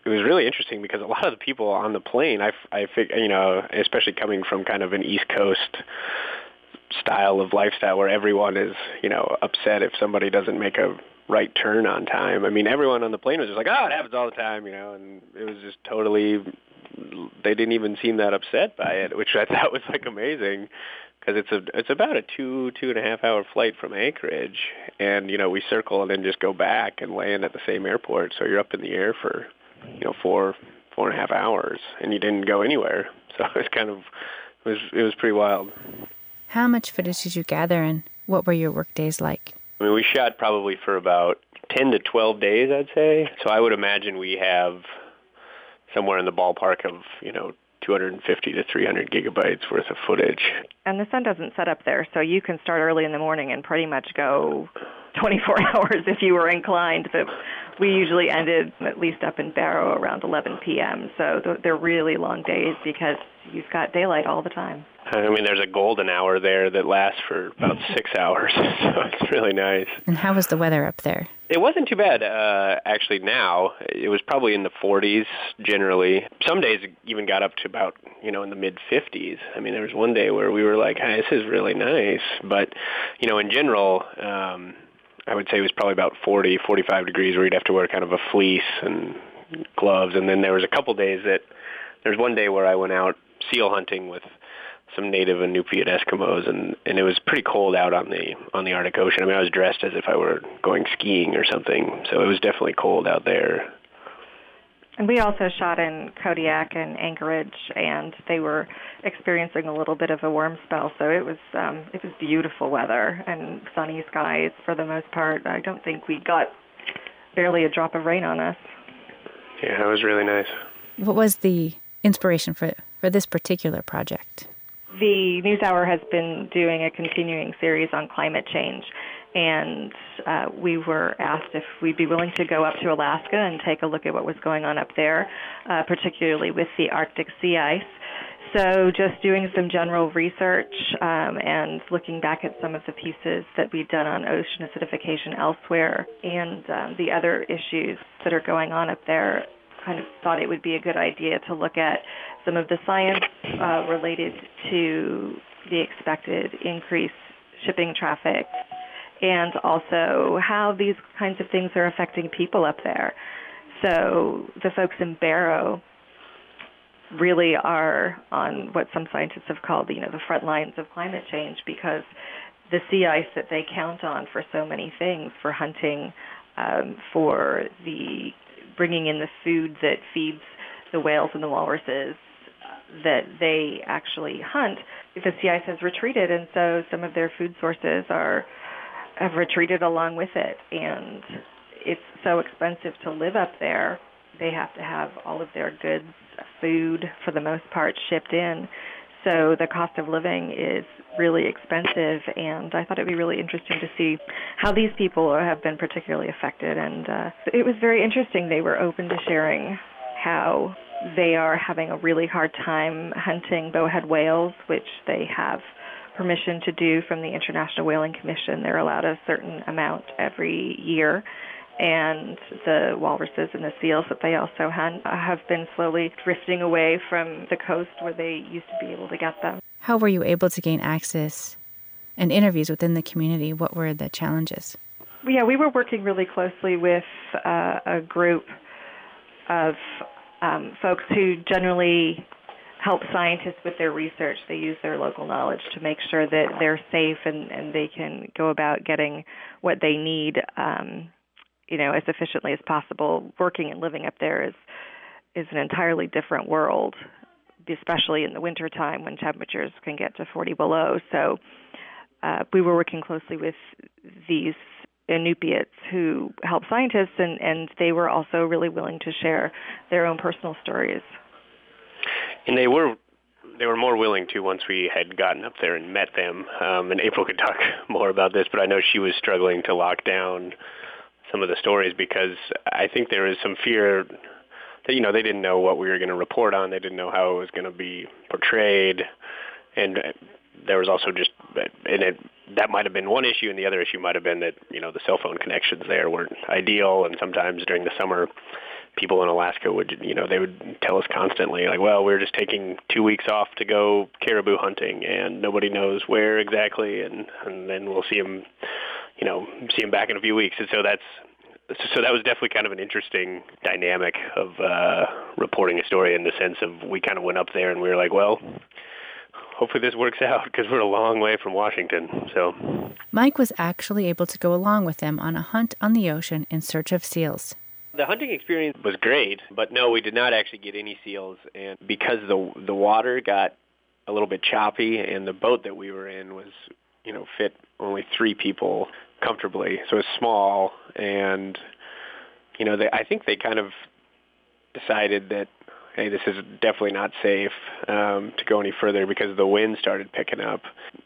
it was really interesting because a lot of the people on the plane, I I think, you know, especially coming from kind of an East Coast style of lifestyle where everyone is, you know, upset if somebody doesn't make a right turn on time. I mean, everyone on the plane was just like, "Oh, it happens all the time," you know, and it was just totally. They didn't even seem that upset by it, which I thought was like amazing, because it's a it's about a two two and a half hour flight from Anchorage, and you know we circle and then just go back and land at the same airport, so you're up in the air for, you know, four four and a half hours, and you didn't go anywhere. So it was kind of it was it was pretty wild. How much footage did you gather, and what were your work days like? I mean, we shot probably for about 10 to 12 days, I'd say. So I would imagine we have somewhere in the ballpark of, you know, 250 to 300 gigabytes worth of footage. And the sun doesn't set up there, so you can start early in the morning and pretty much go 24 hours if you were inclined. But we usually ended at least up in Barrow around 11 p.m. So they're really long days because you've got daylight all the time. I mean, there's a golden hour there that lasts for about six hours, so it's really nice. And how was the weather up there? It wasn't too bad, uh, actually. Now it was probably in the 40s generally. Some days it even got up to about you know in the mid 50s. I mean, there was one day where we were like, hey, "This is really nice," but you know, in general. Um, I would say it was probably about 40, 45 degrees where you'd have to wear kind of a fleece and gloves. And then there was a couple days that there's one day where I went out seal hunting with some native Inupiat Eskimos, and and it was pretty cold out on the on the Arctic Ocean. I mean, I was dressed as if I were going skiing or something, so it was definitely cold out there. And we also shot in Kodiak and Anchorage, and they were experiencing a little bit of a warm spell. So it was um, it was beautiful weather and sunny skies for the most part. I don't think we got barely a drop of rain on us. Yeah, it was really nice. What was the inspiration for for this particular project? The NewsHour has been doing a continuing series on climate change, and uh, we were asked if we'd be willing to go up to Alaska and take a look at what was going on up there, uh, particularly with the Arctic sea ice. So, just doing some general research um, and looking back at some of the pieces that we've done on ocean acidification elsewhere and um, the other issues that are going on up there, kind of thought it would be a good idea to look at some of the science uh, related to the expected increase shipping traffic and also how these kinds of things are affecting people up there. So the folks in Barrow really are on what some scientists have called, you know, the front lines of climate change because the sea ice that they count on for so many things, for hunting, um, for the bringing in the food that feeds the whales and the walruses that they actually hunt, the sea ice has retreated, and so some of their food sources are have retreated along with it, and it's so expensive to live up there. They have to have all of their goods, food for the most part, shipped in. So the cost of living is really expensive, and I thought it'd be really interesting to see how these people have been particularly affected. And uh, it was very interesting. They were open to sharing how they are having a really hard time hunting bowhead whales, which they have permission to do from the International Whaling Commission. They're allowed a certain amount every year. And the walruses and the seals that they also hunt have been slowly drifting away from the coast where they used to be able to get them. How were you able to gain access and interviews within the community? What were the challenges? Yeah, we were working really closely with uh, a group of um, folks who generally help scientists with their research. They use their local knowledge to make sure that they're safe and, and they can go about getting what they need, um, you know, as efficiently as possible. Working and living up there is is an entirely different world, especially in the winter time when temperatures can get to 40 below. So uh, we were working closely with these Inupiats who help scientists, and, and they were also really willing to share their own personal stories. And they were they were more willing to once we had gotten up there and met them. Um, and April could talk more about this, but I know she was struggling to lock down some of the stories because I think there is some fear that you know they didn't know what we were going to report on. They didn't know how it was going to be portrayed, and there was also just and it, that might have been one issue, and the other issue might have been that you know the cell phone connections there weren't ideal, and sometimes during the summer, people in Alaska would you know they would tell us constantly like, well, we're just taking two weeks off to go caribou hunting, and nobody knows where exactly, and and then we'll see them, you know, see them back in a few weeks, and so that's so that was definitely kind of an interesting dynamic of uh, reporting a story in the sense of we kind of went up there and we were like, well, hopefully this works out because we're a long way from Washington. So Mike was actually able to go along with them on a hunt on the ocean in search of seals. The hunting experience was great, but no, we did not actually get any seals, and because the the water got a little bit choppy, and the boat that we were in was, you know, fit only three people comfortably. So it's small, and you know, they, I think they kind of decided that hey, this is definitely not safe um, to go any further because the wind started picking up.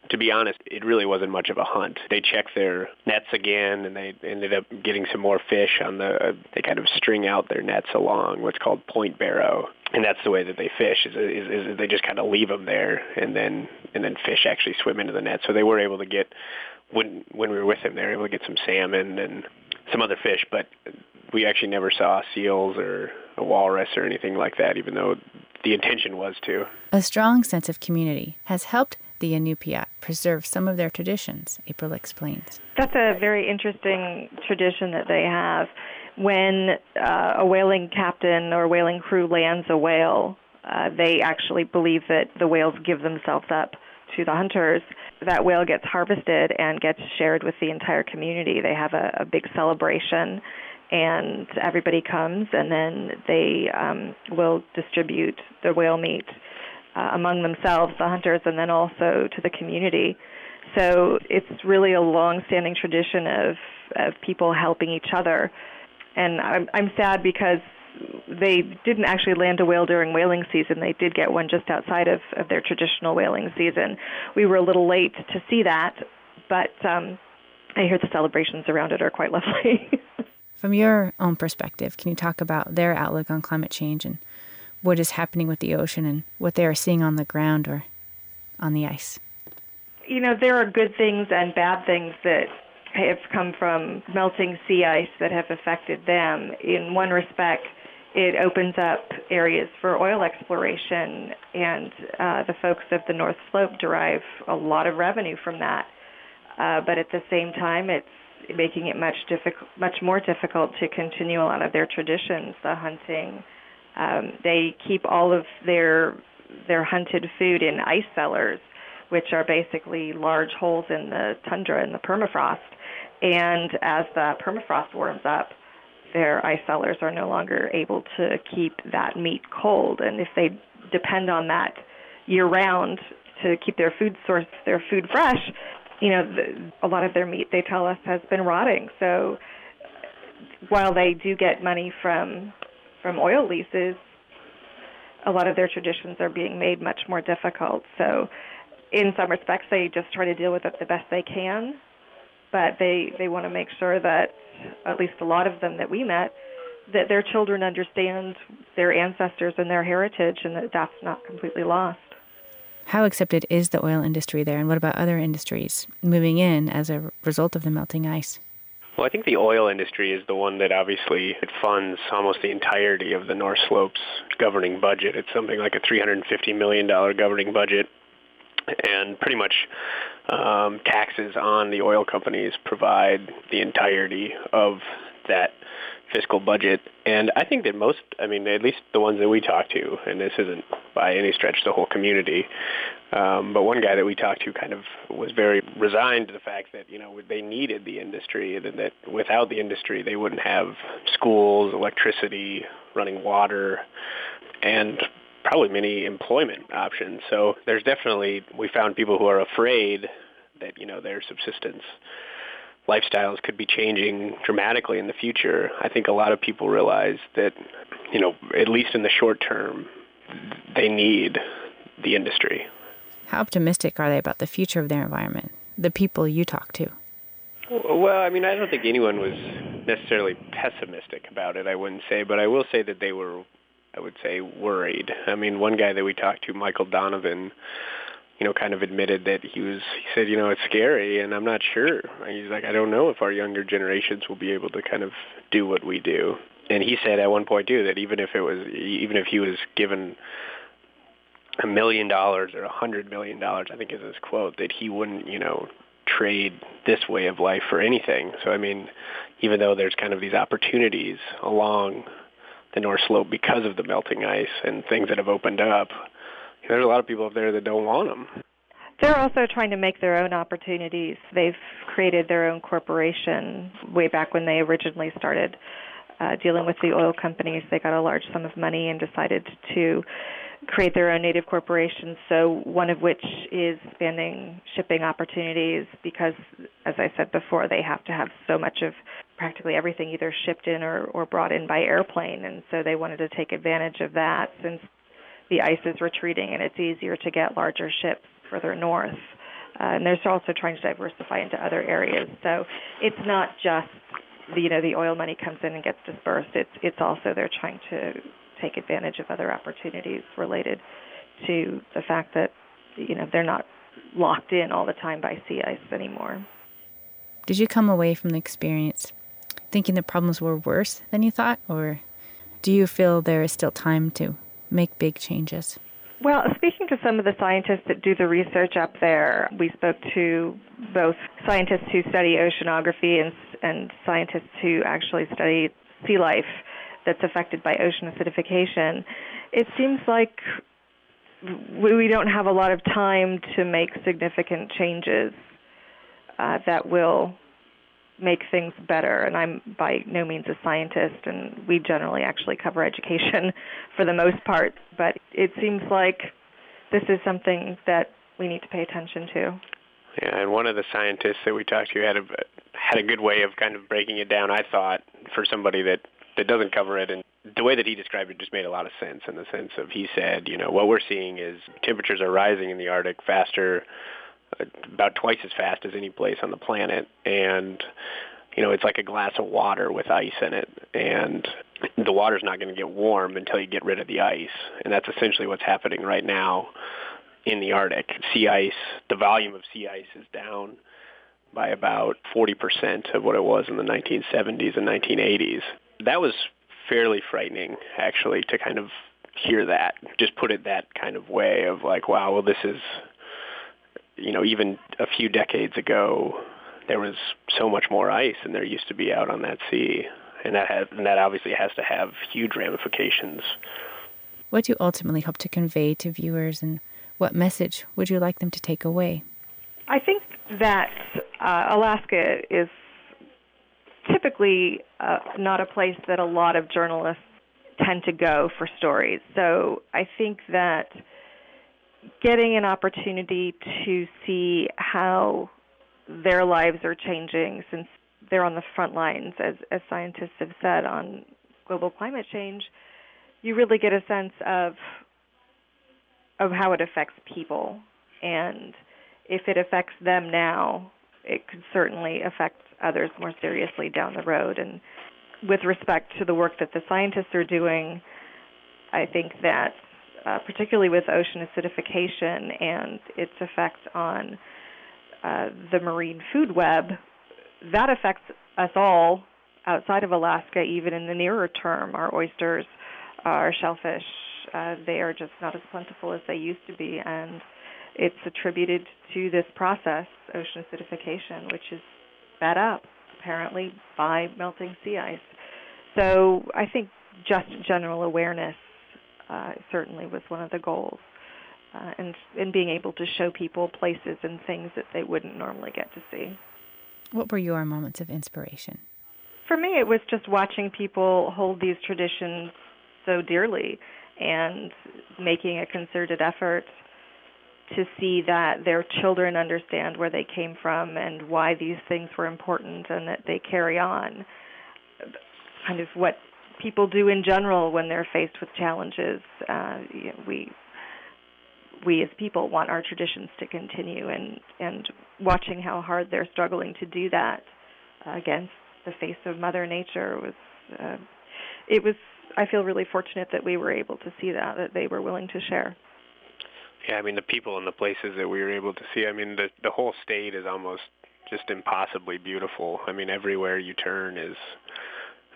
To be honest, it really wasn't much of a hunt. They checked their nets again, and they ended up getting some more fish on the. Uh, They kind of string out their nets along what's called point barrow, and that's the way that they fish. Is, is, is they just kind of leave them there, and then and then fish actually swim into the net. So they were able to get when when we were with them, they were able to get some salmon and some other fish, but we actually never saw seals or a walrus or anything like that, even though the intention was to. A strong sense of community has helped the Inupiat preserve some of their traditions, April explains. That's a very interesting tradition that they have. When uh, a whaling captain or whaling crew lands a whale, uh, they actually believe that the whales give themselves up to the hunters. That whale gets harvested and gets shared with the entire community. They have a, a big celebration and everybody comes, and then they um, will distribute the whale meat uh, among themselves, the hunters, and then also to the community. So it's really a long-standing tradition of of people helping each other, and I'm I'm sad because they didn't actually land a whale during whaling season. They did get one just outside of, of their traditional whaling season. We were a little late to see that, but um, I hear the celebrations around it are quite lovely. From your own perspective, can you talk about their outlook on climate change and what is happening with the ocean and what they are seeing on the ground or on the ice? You know, there are good things and bad things that have come from melting sea ice that have affected them. In one respect, it opens up areas for oil exploration, and uh, the folks of the North Slope derive a lot of revenue from that. Uh, but at the same time, it's making it much difficult, much more difficult to continue a lot of their traditions, the hunting. Um, they keep all of their their hunted food in ice cellars, which are basically large holes in the tundra and the permafrost. And as the permafrost warms up, their ice cellars are no longer able to keep that meat cold. And if they depend on that year round to keep their food source, their food fresh, you know, the, a lot of their meat they tell us has been rotting. So while they do get money from from oil leases, a lot of their traditions are being made much more difficult. So in some respects they just try to deal with it the best they can, but they they want to make sure that at least a lot of them that we met that their children understand their ancestors and their heritage and that that's not completely lost. How accepted is the oil industry there, and what about other industries moving in as a result of the melting ice? Well, I think the oil industry is the one that obviously it funds almost the entirety of the North Slope's governing budget. It's something like a $350 million governing budget, and pretty much um, taxes on the oil companies provide the entirety of that fiscal budget. And I think that most, I mean, at least the ones that we talk to, and this isn't by any stretch the whole community, um, but one guy that we talked to kind of was very resigned to the fact that, you know, they needed the industry and that without the industry they wouldn't have schools, electricity, running water, and probably many employment options. So there's definitely, we found people who are afraid that, you know, their subsistence lifestyles could be changing dramatically in the future, I think a lot of people realize that, you know, at least in the short term, they need the industry. How optimistic are they about the future of their environment, the people you talk to? Well, I mean, I don't think anyone was necessarily pessimistic about it, I wouldn't say, but I will say that they were, I would say, worried. I mean, one guy that we talked to, Michael Donovan, you know, kind of admitted that he was, he said, you know, it's scary and I'm not sure. He's like, I don't know if our younger generations will be able to kind of do what we do. And he said at one point too that even if it was, even if he was given a million dollars or a hundred million dollars, I think is his quote, that he wouldn't, you know, trade this way of life for anything. So I mean, even though there's kind of these opportunities along the North Slope because of the melting ice and things that have opened up, there's a lot of people up there that don't want them. They're also trying to make their own opportunities. They've created their own corporation way back when they originally started uh, dealing with the oil companies. They got a large sum of money and decided to create their own native corporations. So one of which is expanding shipping opportunities because, as I said before, they have to have so much of practically everything either shipped in or, or brought in by airplane, and so they wanted to take advantage of that since the ice is retreating and it's easier to get larger ships further north. Uh, and they're also trying to diversify into other areas. So it's not just the, you know the oil money comes in and gets dispersed. It's it's also they're trying to take advantage of other opportunities related to the fact that you know they're not locked in all the time by sea ice anymore. Did you come away from the experience thinking the problems were worse than you thought, or do you feel there is still time to make big changes? Well, speaking to some of the scientists that do the research up there, we spoke to both scientists who study oceanography and, and scientists who actually study sea life that's affected by ocean acidification. It seems like we don't have a lot of time to make significant changes uh, that will make things better. And I'm by no means a scientist, and we generally actually cover education for the most part. But it seems like this is something that we need to pay attention to. Yeah, and one of the scientists that we talked to had a had a good way of kind of breaking it down. I thought for somebody that that doesn't cover it, and the way that he described it just made a lot of sense. In the sense of he said, you know, what we're seeing is temperatures are rising in the Arctic faster about twice as fast as any place on the planet. And you know it's like a glass of water with ice in it. And the water's not going to get warm until you get rid of the ice. And that's essentially what's happening right now in the arctic. Sea ice the volume of sea ice is down by about 40% of what it was in the 1970s and 1980s that was fairly frightening actually to kind of hear that just put it that kind of way of like wow well this is you know, even a few decades ago, there was so much more ice than there used to be out on that sea, and that has, and that obviously has to have huge ramifications. What do you ultimately hope to convey to viewers, and what message would you like them to take away? I think that uh, Alaska is typically uh, not a place that a lot of journalists tend to go for stories. So I think that getting an opportunity to see how their lives are changing since they're on the front lines, as, as scientists have said, on global climate change, you really get a sense of of how it affects people. And if it affects them now, it could certainly affect others more seriously down the road. And with respect to the work that the scientists are doing, I think that uh, particularly with ocean acidification and its effects on uh, the marine food web, that affects us all outside of Alaska, even in the nearer term. Our oysters, our shellfish, uh, they are just not as plentiful as they used to be, and it's attributed to this process, ocean acidification, which is sped up apparently by melting sea ice. So I think just general awareness uh, certainly was one of the goals. Uh, and and being able to show people places and things that they wouldn't normally get to see. What were your moments of inspiration? For me, it was just watching people hold these traditions so dearly and making a concerted effort to see that their children understand where they came from and why these things were important and that they carry on. Kind of what people do in general when they're faced with challenges. Uh, we we as people want our traditions to continue, and and watching how hard they're struggling to do that against the face of Mother Nature was uh, it was. I feel really fortunate that we were able to see that that they were willing to share. Yeah, I mean the people and the places that we were able to see. I mean the the whole state is almost just impossibly beautiful. I mean everywhere you turn is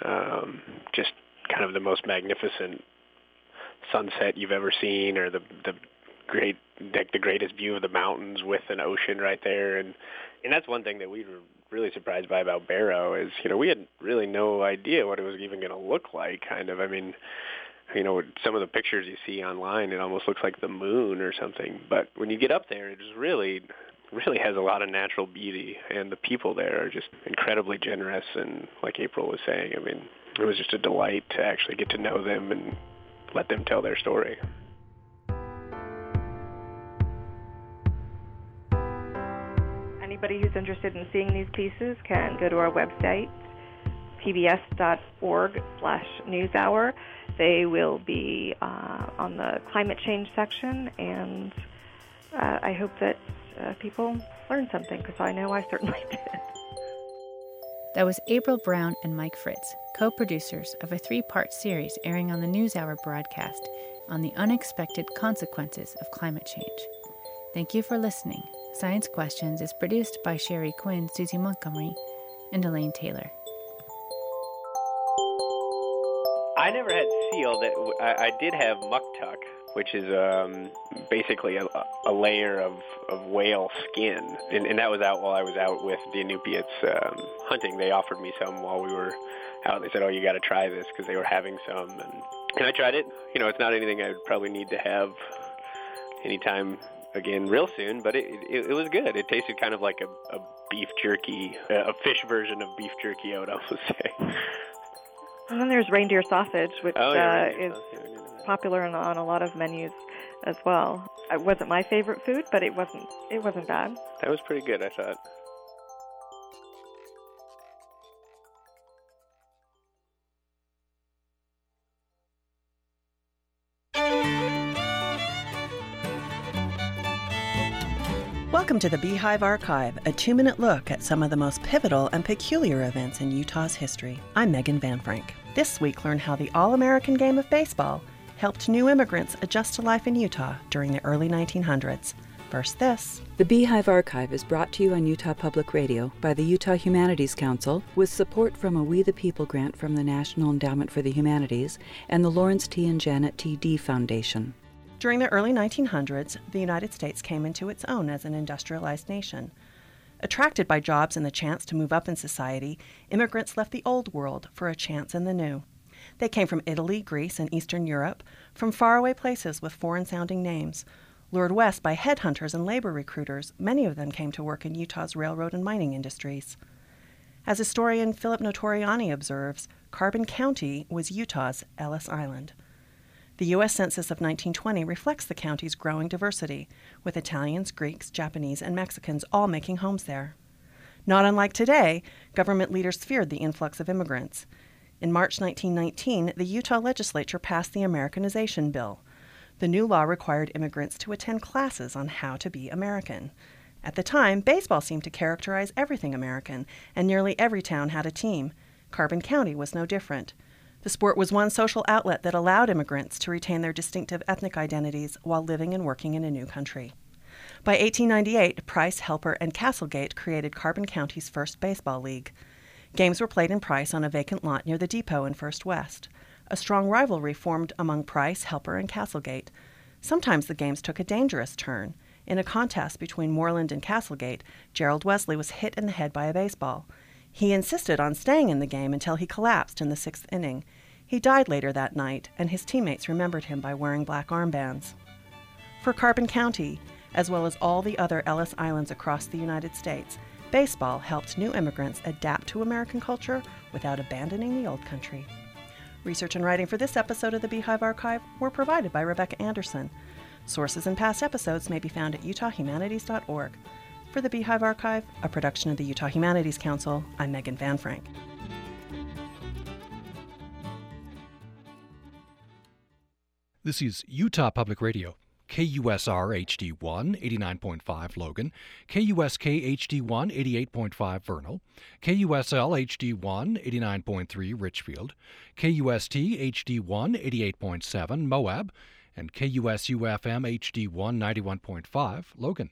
um, just kind of the most magnificent sunset you've ever seen, or the the great like the greatest view of the mountains with an ocean right there, and and that's one thing that we were really surprised by about Barrow is you know we had really no idea what it was even going to look like. Kind of, I mean, you know, some of the pictures you see online, it almost looks like the moon or something. But when you get up there, it is really really has a lot of natural beauty, and the people there are just incredibly generous. And like April was saying, I mean, it was just a delight to actually get to know them and let them tell their story. Anybody who's interested in seeing these pieces can go to our website, pbs.org slash newshour. They will be uh, on the climate change section, and uh, I hope that uh, people learn something because I know I certainly did. That was April Brown and Mike Fritz, co producers of a three part series airing on the NewsHour broadcast on the unexpected consequences of climate change. Thank you for listening. Science Questions is produced by Sheri Quinn, Susie Montgomery, and Elaine Taylor. I never had seal. That I, I did have muktuk, which is um, basically a, a layer of, of whale skin, and, and that was out while I was out with the Inupiats um, hunting. They offered me some while we were out. They said, "Oh, you got to try this," because they were having some, and, and I tried it. You know, it's not anything I would probably need to have anytime again real soon, but it, it, it was good. It tasted kind of like a, a beef jerky, a fish version of beef jerky, I would almost say. And then there's reindeer sausage, which Oh, yeah, uh, reindeer is sausage, I didn't know that. popular on, on a lot of menus as well. It wasn't my favorite food, but it wasn't it wasn't bad. That was pretty good, I thought. Welcome to the Beehive Archive, a two minute look at some of the most pivotal and peculiar events in Utah's history. I'm Megan Van Frank. This week, learn how the All American game of baseball helped new immigrants adjust to life in Utah during the early 1900s. First, this. The Beehive Archive is brought to you on Utah Public Radio by the Utah Humanities Council with support from a We the People grant from the National Endowment for the Humanities and the Lawrence T. and Janet T. Dee Foundation. During the early 1900s, the United States came into its own as an industrialized nation. Attracted by jobs and the chance to move up in society, immigrants left the old world for a chance in the new. They came from Italy, Greece, and Eastern Europe, from faraway places with foreign sounding names. Lured west by headhunters and labor recruiters, many of them came to work in Utah's railroad and mining industries. As historian Philip Notarianni observes, Carbon County was Utah's Ellis Island. The U.S. Census of 1920 reflects the county's growing diversity, with Italians, Greeks, Japanese, and Mexicans all making homes there. Not unlike today, government leaders feared the influx of immigrants. In March 1919, the Utah legislature passed the Americanization Bill. The new law required immigrants to attend classes on how to be American. At the time, baseball seemed to characterize everything American, and nearly every town had a team. Carbon County was no different. The sport was one social outlet that allowed immigrants to retain their distinctive ethnic identities while living and working in a new country. By 1898, Price, Helper, and Castle Gate created Carbon County's first baseball league. Games were played in Price on a vacant lot near the depot in First West. A strong rivalry formed among Price, Helper, and Castle Gate. Sometimes the games took a dangerous turn. In a contest between Mohrland and Castle Gate, Gerald Wesley was hit in the head by a baseball. He insisted on staying in the game until he collapsed in the sixth inning. He died later that night, and his teammates remembered him by wearing black armbands. For Carbon County, as well as all the other Ellis Islands across the United States, baseball helped new immigrants adapt to American culture without abandoning the old country. Research and writing for this episode of the Beehive Archive were provided by Rebecca Anderson. Sources and past episodes may be found at utahhumanities.org. For the Beehive Archive, a production of the Utah Humanities Council, I'm Megan Van Frank. This is Utah Public Radio. KUSR HD1 89.5 Logan, KUSK HD1 88.5 Vernal, KUSL HD1 89.3 Richfield, KUST HD1 88.7 Moab, and KUSU FM HD1 91.5 Logan.